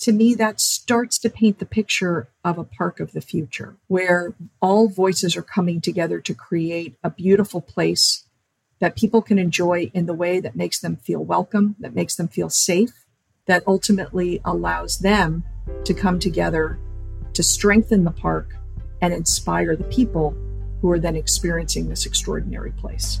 to me, that starts to paint the picture of a park of the future where all voices are coming together to create a beautiful place that people can enjoy in the way that makes them feel welcome, that makes them feel safe, that ultimately allows them to come together to strengthen the park and inspire the people who are then experiencing this extraordinary place.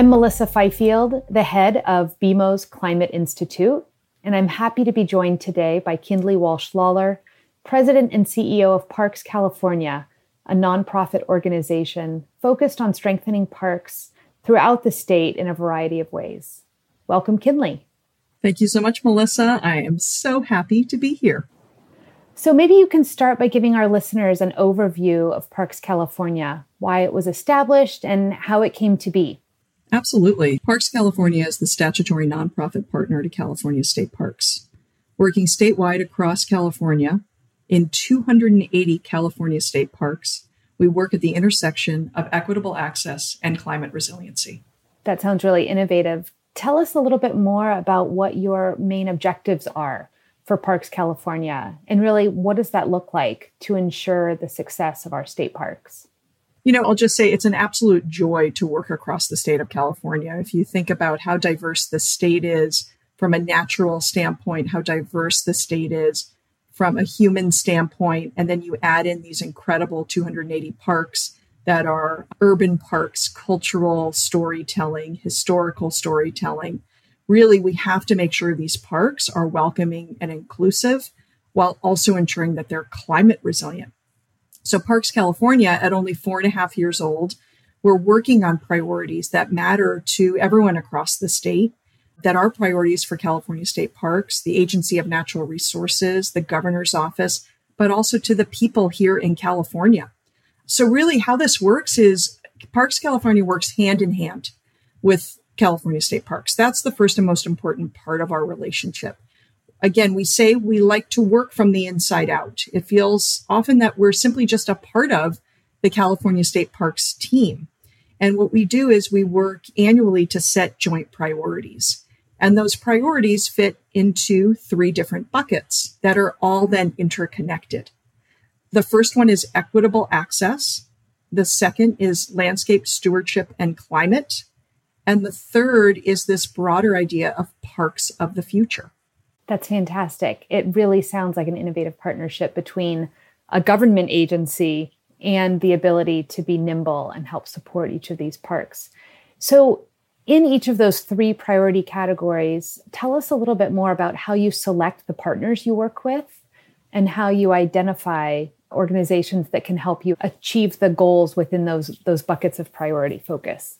I'm Melissa Fifield, the head of BMO's Climate Institute, and I'm happy to be joined today by Kindley Walsh Lawlor, President and CEO of Parks California, a nonprofit organization focused on strengthening parks throughout the state in a variety of ways. Welcome, Kindley. Thank you so much, Melissa. I am so happy to be here. So, maybe you can start by giving our listeners an overview of Parks California, why it was established, and how it came to be. Absolutely. Parks California is the statutory nonprofit partner to California State Parks, working statewide across California in 280 California state parks. We work at the intersection of equitable access and climate resiliency. That sounds really innovative. Tell us a little bit more about what your main objectives are for Parks California and really what does that look like to ensure the success of our state parks? You know, I'll just say it's an absolute joy to work across the state of California. If you think about how diverse the state is from a natural standpoint, how diverse the state is from a human standpoint, and then you add in these incredible 280 parks that are urban parks, cultural storytelling, historical storytelling. Really, we have to make sure these parks are welcoming and inclusive while also ensuring that they're climate resilient so, Parks California, at only four and a half years old, we're working on priorities that matter to everyone across the state, that are priorities for California State Parks, the Agency of Natural Resources, the governor's office, but also to the people here in California. So, really, how this works is Parks California works hand in hand with California State Parks. That's the first and most important part of our relationship again, we say we like to work from the inside out. It feels often that we're simply just a part of the California State Parks team. And what we do is we work annually to set joint priorities. And those priorities fit into three different buckets that are all then interconnected. The first one is equitable access. The second is landscape stewardship and climate. And the third is this broader idea of parks of the future. That's fantastic. It really sounds like an innovative partnership between a government agency and the ability to be nimble and help support each of these parks. So, in each of those three priority categories, tell us a little bit more about how you select the partners you work with and how you identify organizations that can help you achieve the goals within those those buckets of priority focus.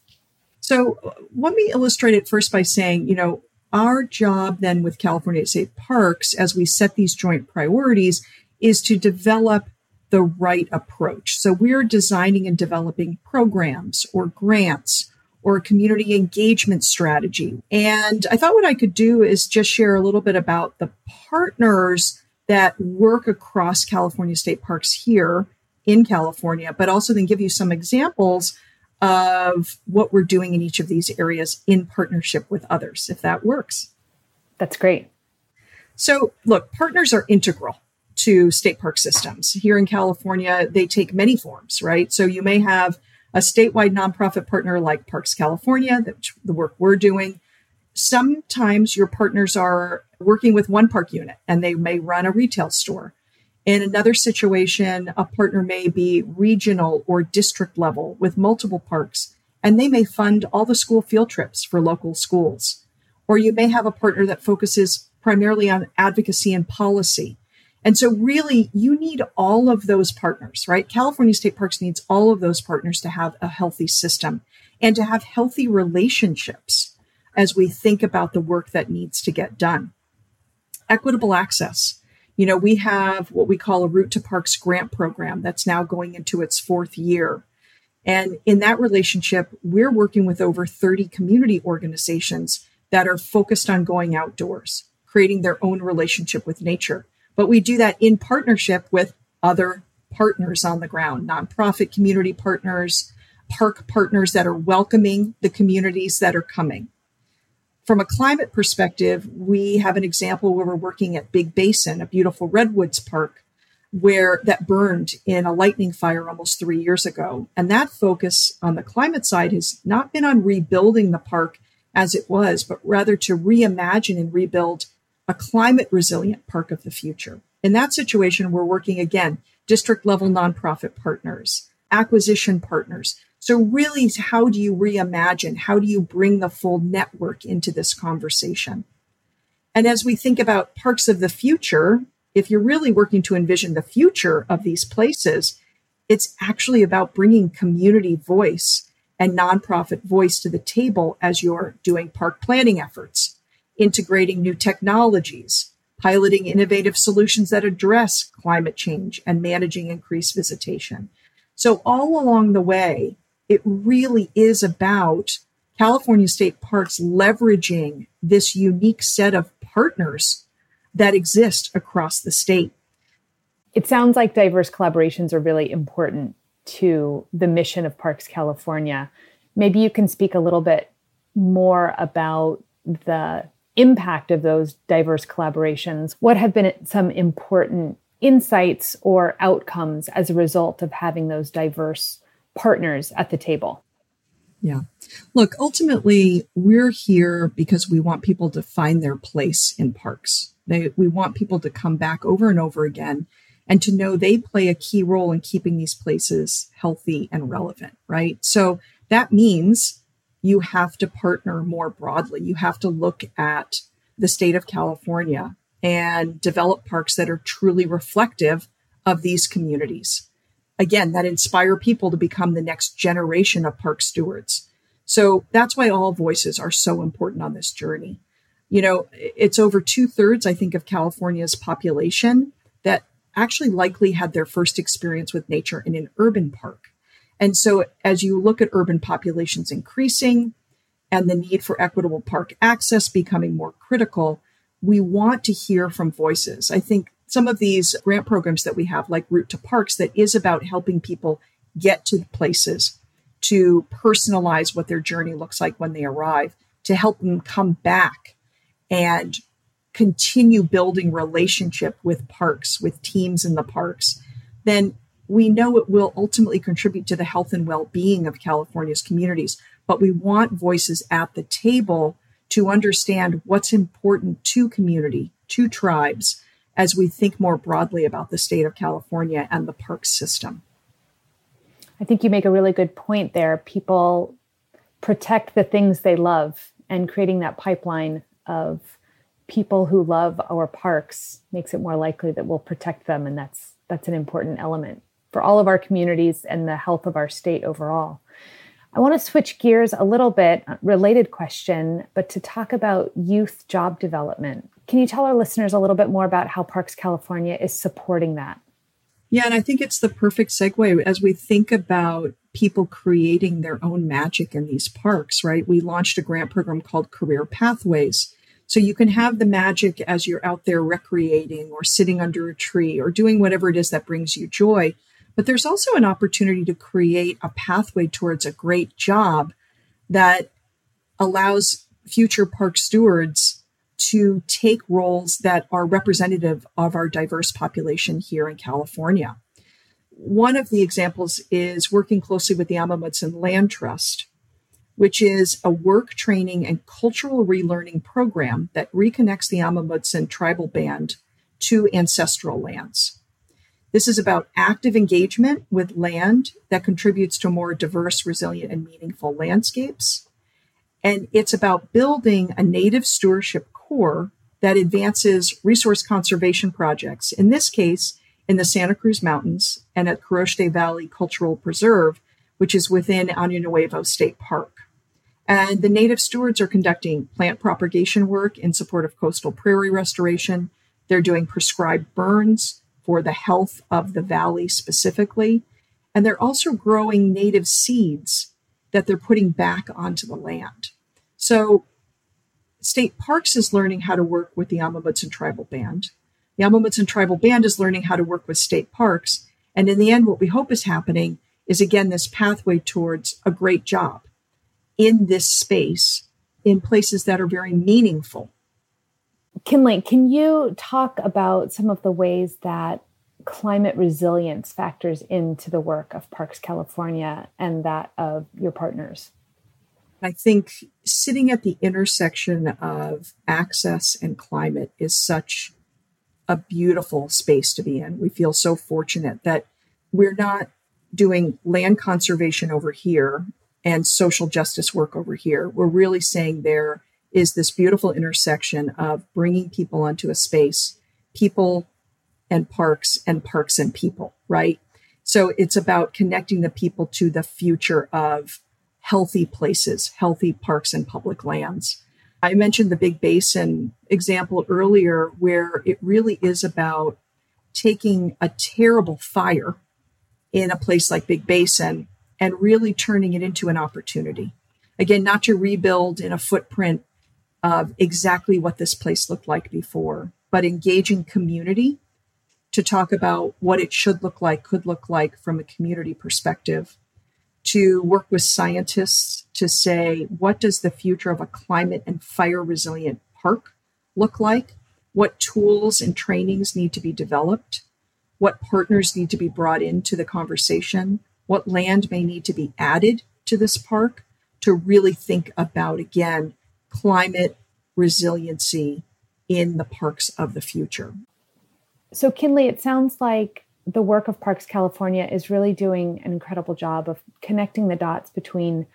So, let me illustrate it first by saying, you know, our job then with California State Parks, as we set these joint priorities, is to develop the right approach. So we're designing and developing programs or grants or community engagement strategy. And I thought what I could do is just share a little bit about the partners that work across California State Parks here in California, but also then give you some examples of what we're doing in each of these areas in partnership with others, if that works. That's great. So, look, partners are integral to state park systems. Here in California, they take many forms, right? So, you may have a statewide nonprofit partner like Parks California, the work we're doing. Sometimes your partners are working with one park unit and they may run a retail store. In another situation, a partner may be regional or district level with multiple parks, and they may fund all the school field trips for local schools. Or you may have a partner that focuses primarily on advocacy and policy, And so, really, you need all of those partners, right? California State Parks needs all of those partners to have a healthy system and to have healthy relationships as we think about the work that needs to get done. Equitable access. You know, we have what we call a Route to Parks grant program that's now going into its fourth year. And in that relationship, we're working with over 30 community organizations that are focused on going outdoors, creating their own relationship with nature. But we do that in partnership with other partners on the ground, nonprofit community partners, park partners that are welcoming the communities that are coming. From a climate perspective, we have an example where we're working at Big Basin, a beautiful redwoods park where that burned in a lightning fire almost 3 years ago. And that focus on the climate side has not been on rebuilding the park as it was, but rather to reimagine and rebuild a climate resilient park of the future. In that situation, we're working again, district level nonprofit partners, acquisition partners. So, really, how do you reimagine? How do you bring the full network into this conversation? And as we think about parks of the future, if you're really working to envision the future of these places, it's actually about bringing community voice and nonprofit voice to the table as you're doing park planning efforts, integrating new technologies, piloting innovative solutions that address climate change and managing increased visitation. So, all along the way, it really is about California State Parks leveraging this unique set of partners that exist across the state. It sounds like diverse collaborations are really important to the mission of Parks California. Maybe you can speak a little bit more about the impact of those diverse collaborations. What have been some important insights or outcomes as a result of having those diverse partners at the table? Yeah. Look, ultimately, we're here because we want people to find their place in parks. They, we want people to come back over and over again and to know they play a key role in keeping these places healthy and relevant, right? So that means you have to partner more broadly. You have to look at the state of California and develop parks that are truly reflective of these communities. Again, that inspire people to become the next generation of park stewards. So that's why all voices are so important on this journey. You know, it's over two thirds, I think, of California's population that actually likely had their first experience with nature in an urban park. And so, as you look at urban populations increasing and the need for equitable park access becoming more critical, we want to hear from voices. I think some of these grant programs that we have, like Route to Parks, that is about helping people get to places to personalize what their journey looks like when they arrive, to help them come back and continue building relationship with parks, with teams in the parks, then we know it will ultimately contribute to the health and well-being of California's communities. But we want voices at the table to understand what's important to community, to tribes, as we think more broadly about the state of California and the park system. I think you make a really good point there. People protect the things they love, and creating that pipeline of people who love our parks makes it more likely that we'll protect them and that's that's an important element for all of our communities and the health of our state overall. I want to switch gears a little bit, related question, but to talk about youth job development. Can you tell our listeners a little bit more about how Parks California is supporting that? Yeah, and I think it's the perfect segue as we think about people creating their own magic in these parks, right? We launched a grant program called Career Pathways so you can have the magic as you're out there recreating or sitting under a tree or doing whatever it is that brings you joy. But there's also an opportunity to create a pathway towards a great job that allows future park stewards to take roles that are representative of our diverse population here in California. One of the examples is working closely with the Amah Land Trust which is a work training and cultural relearning program that reconnects the Amah tribal band to ancestral lands. This is about active engagement with land that contributes to more diverse, resilient, and meaningful landscapes. And it's about building a native stewardship that advances resource conservation projects. In this case, in the Santa Cruz Mountains and at Quiroste Valley Cultural Preserve, which is within Año Nuevo State Park. And the native stewards are conducting plant propagation work in support of coastal prairie restoration. They're doing prescribed burns for the health of the valley specifically. And they're also growing native seeds that they're putting back onto the land. So, State Parks is learning how to work with the Amah Mutsun Tribal Band. The Amah Mutsun Tribal Band is learning how to work with state parks. And in the end, what we hope is happening is again this pathway towards a great job in this space in places that are very meaningful. Kindley, can you talk about some of the ways that climate resilience factors into the work of Parks California and that of your partners? I think sitting at the intersection of access and climate is such a beautiful space to be in. We feel so fortunate that we're not doing land conservation over here and social justice work over here. We're really saying there is this beautiful intersection of bringing people onto a space, people and parks, and parks and people, right? So it's about connecting the people to the future of healthy places, healthy parks and public lands. I mentioned the Big Basin example earlier, where it really is about taking a terrible fire in a place like Big Basin and really turning it into an opportunity. Again, not to rebuild in a footprint of exactly what this place looked like before, but engaging community to talk about what it should look like, could look like from a community perspective, to work with scientists to say, what does the future of a climate and fire resilient park look like? What tools and trainings need to be developed? What partners need to be brought into the conversation? What land may need to be added to this park to really think about, again, climate resiliency in the parks of the future. So, Kindley, it sounds like the work of Parks California is really doing an incredible job of connecting the dots between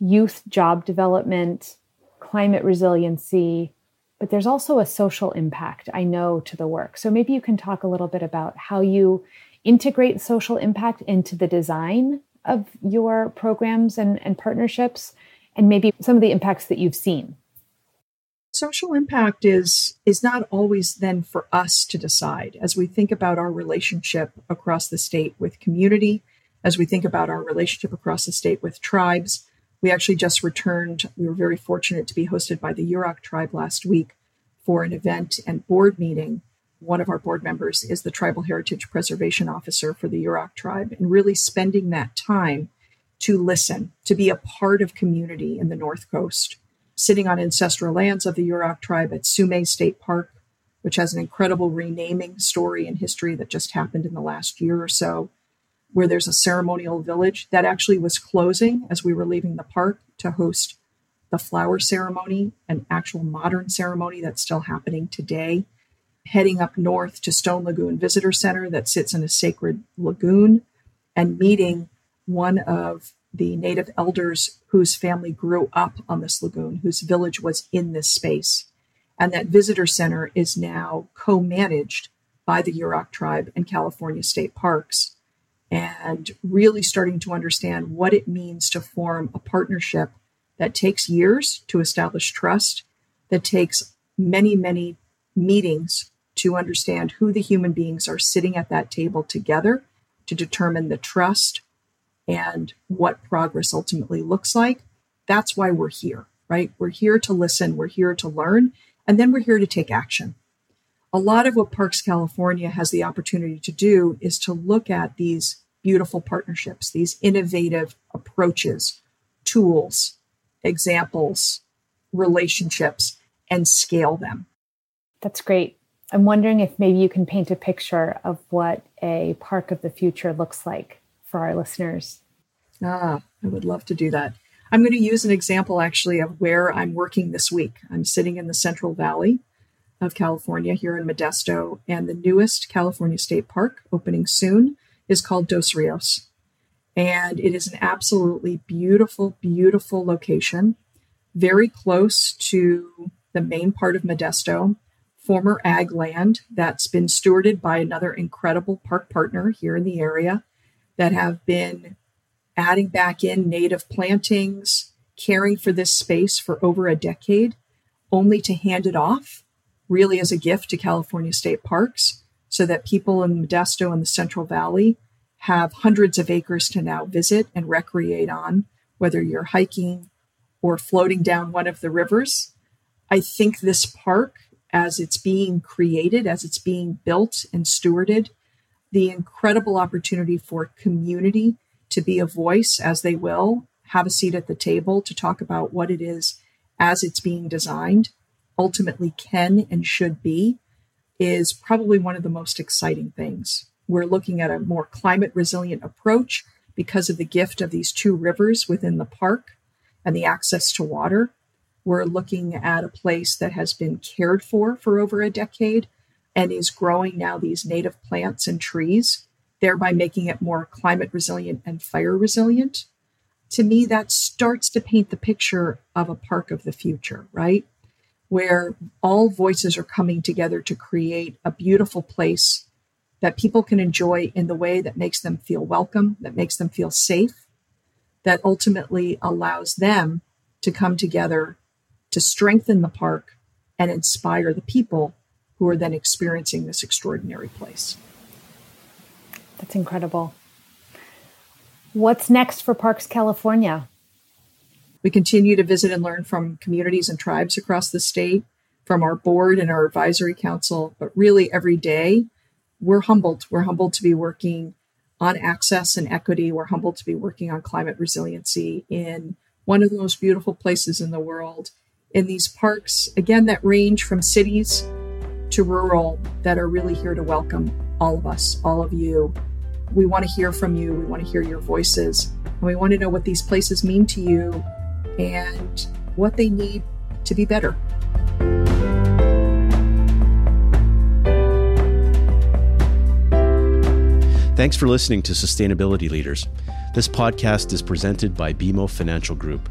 youth job development, climate resiliency, but there's also a social impact, I know, to the work. So maybe you can talk a little bit about how you integrate social impact into the design of your programs and, and partnerships, and maybe some of the impacts that you've seen social impact is is not always then for us to decide. As we think about our relationship across the state with community as we think about our relationship across the state with tribes we actually just returned we were very fortunate to be hosted by the yurok tribe last week for an event and board meeting. One of our board members is the tribal heritage preservation officer for the yurok tribe and really spending that time to listen to be a part of community in the north coast sitting on ancestral lands of the Yurok tribe at Sue-meg State Park, which has an incredible renaming story and history that just happened in the last year or so, where there's a ceremonial village that actually was closing as we were leaving the park to host the flower ceremony, an actual modern ceremony that's still happening today. Heading up north to Stone Lagoon Visitor Center that sits in a sacred lagoon and meeting one of the native elders whose family grew up on this lagoon, whose village was in this space. And that visitor center is now co managed by the Yurok tribe and California state parks. And really starting to understand what it means to form a partnership that takes years to establish trust, that takes many, many meetings to understand who the human beings are sitting at that table together to determine the trust and what progress ultimately looks like. That's why we're here, right? We're here to listen, we're here to learn, and then we're here to take action. A lot of what Parks California has the opportunity to do is to look at these beautiful partnerships, these innovative approaches, tools, examples, relationships, and scale them. That's great. I'm wondering if maybe you can paint a picture of what a park of the future looks like for our listeners? Ah, I would love to do that. I'm going to use an example actually of where I'm working this week. I'm sitting in the Central Valley of California here in Modesto, and the newest California State Park opening soon is called Dos Rios. And it is an absolutely beautiful, beautiful location, very close to the main part of Modesto, former ag land that's been stewarded by another incredible park partner here in the area that have been adding back in native plantings, caring for this space for over a decade, only to hand it off really as a gift to California state parks so that people in Modesto and the Central Valley have hundreds of acres to now visit and recreate on, whether you're hiking or floating down one of the rivers. I think this park, as it's being created, as it's being built and stewarded, the incredible opportunity for community to be a voice as they will, have a seat at the table to talk about what it is as it's being designed, ultimately can and should be, is probably one of the most exciting things. We're looking at a more climate resilient approach because of the gift of these two rivers within the park and the access to water. We're looking at a place that has been cared for for over a decade and is growing now these native plants and trees, thereby making it more climate resilient and fire resilient. To me, that starts to paint the picture of a park of the future, right? Where all voices are coming together to create a beautiful place that people can enjoy in the way that makes them feel welcome, that makes them feel safe, that ultimately allows them to come together to strengthen the park and inspire the people who are then experiencing this extraordinary place. That's incredible. What's next for Parks California? We continue to visit and learn from communities and tribes across the state, from our board and our advisory council, but really every day we're humbled. We're humbled to be working on access and equity. We're humbled to be working on climate resiliency in one of the most beautiful places in the world. In these parks, again, that range from cities to rural, that are really here to welcome all of us, all of you. We want to hear from you. We want to hear your voices. And we want to know what these places mean to you and what they need to be better. Thanks for listening to Sustainability Leaders. This podcast is presented by BMO Financial Group.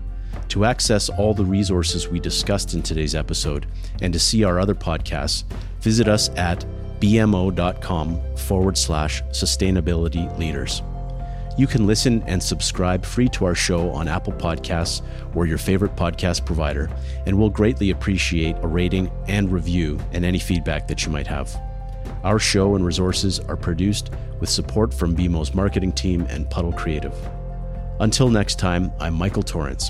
To access all the resources we discussed in today's episode and to see our other podcasts, visit us at bmo.com forward slash sustainability leaders. You can listen and subscribe free to our show on Apple Podcasts or your favorite podcast provider, and we'll greatly appreciate a rating and review and any feedback that you might have. Our show and resources are produced with support from BMO's marketing team and Puddle Creative. Until next time, I'm Michael Torrance.